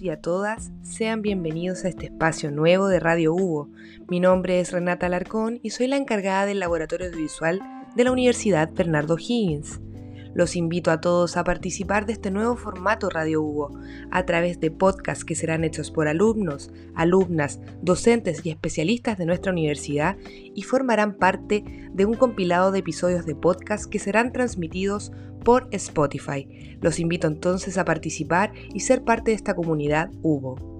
y a todas, sean bienvenidos a este espacio nuevo de Radio Hugo. Mi nombre es Renata Alarcón y soy la encargada del laboratorio audiovisual de la Universidad Bernardo Higgins. Los invito a todos a participar de este nuevo formato Radio Hugo a través de podcasts que serán hechos por alumnos, alumnas, docentes y especialistas de nuestra universidad y formarán parte de un compilado de episodios de podcast que serán transmitidos por Spotify. Los invito entonces a participar y ser parte de esta comunidad Hugo.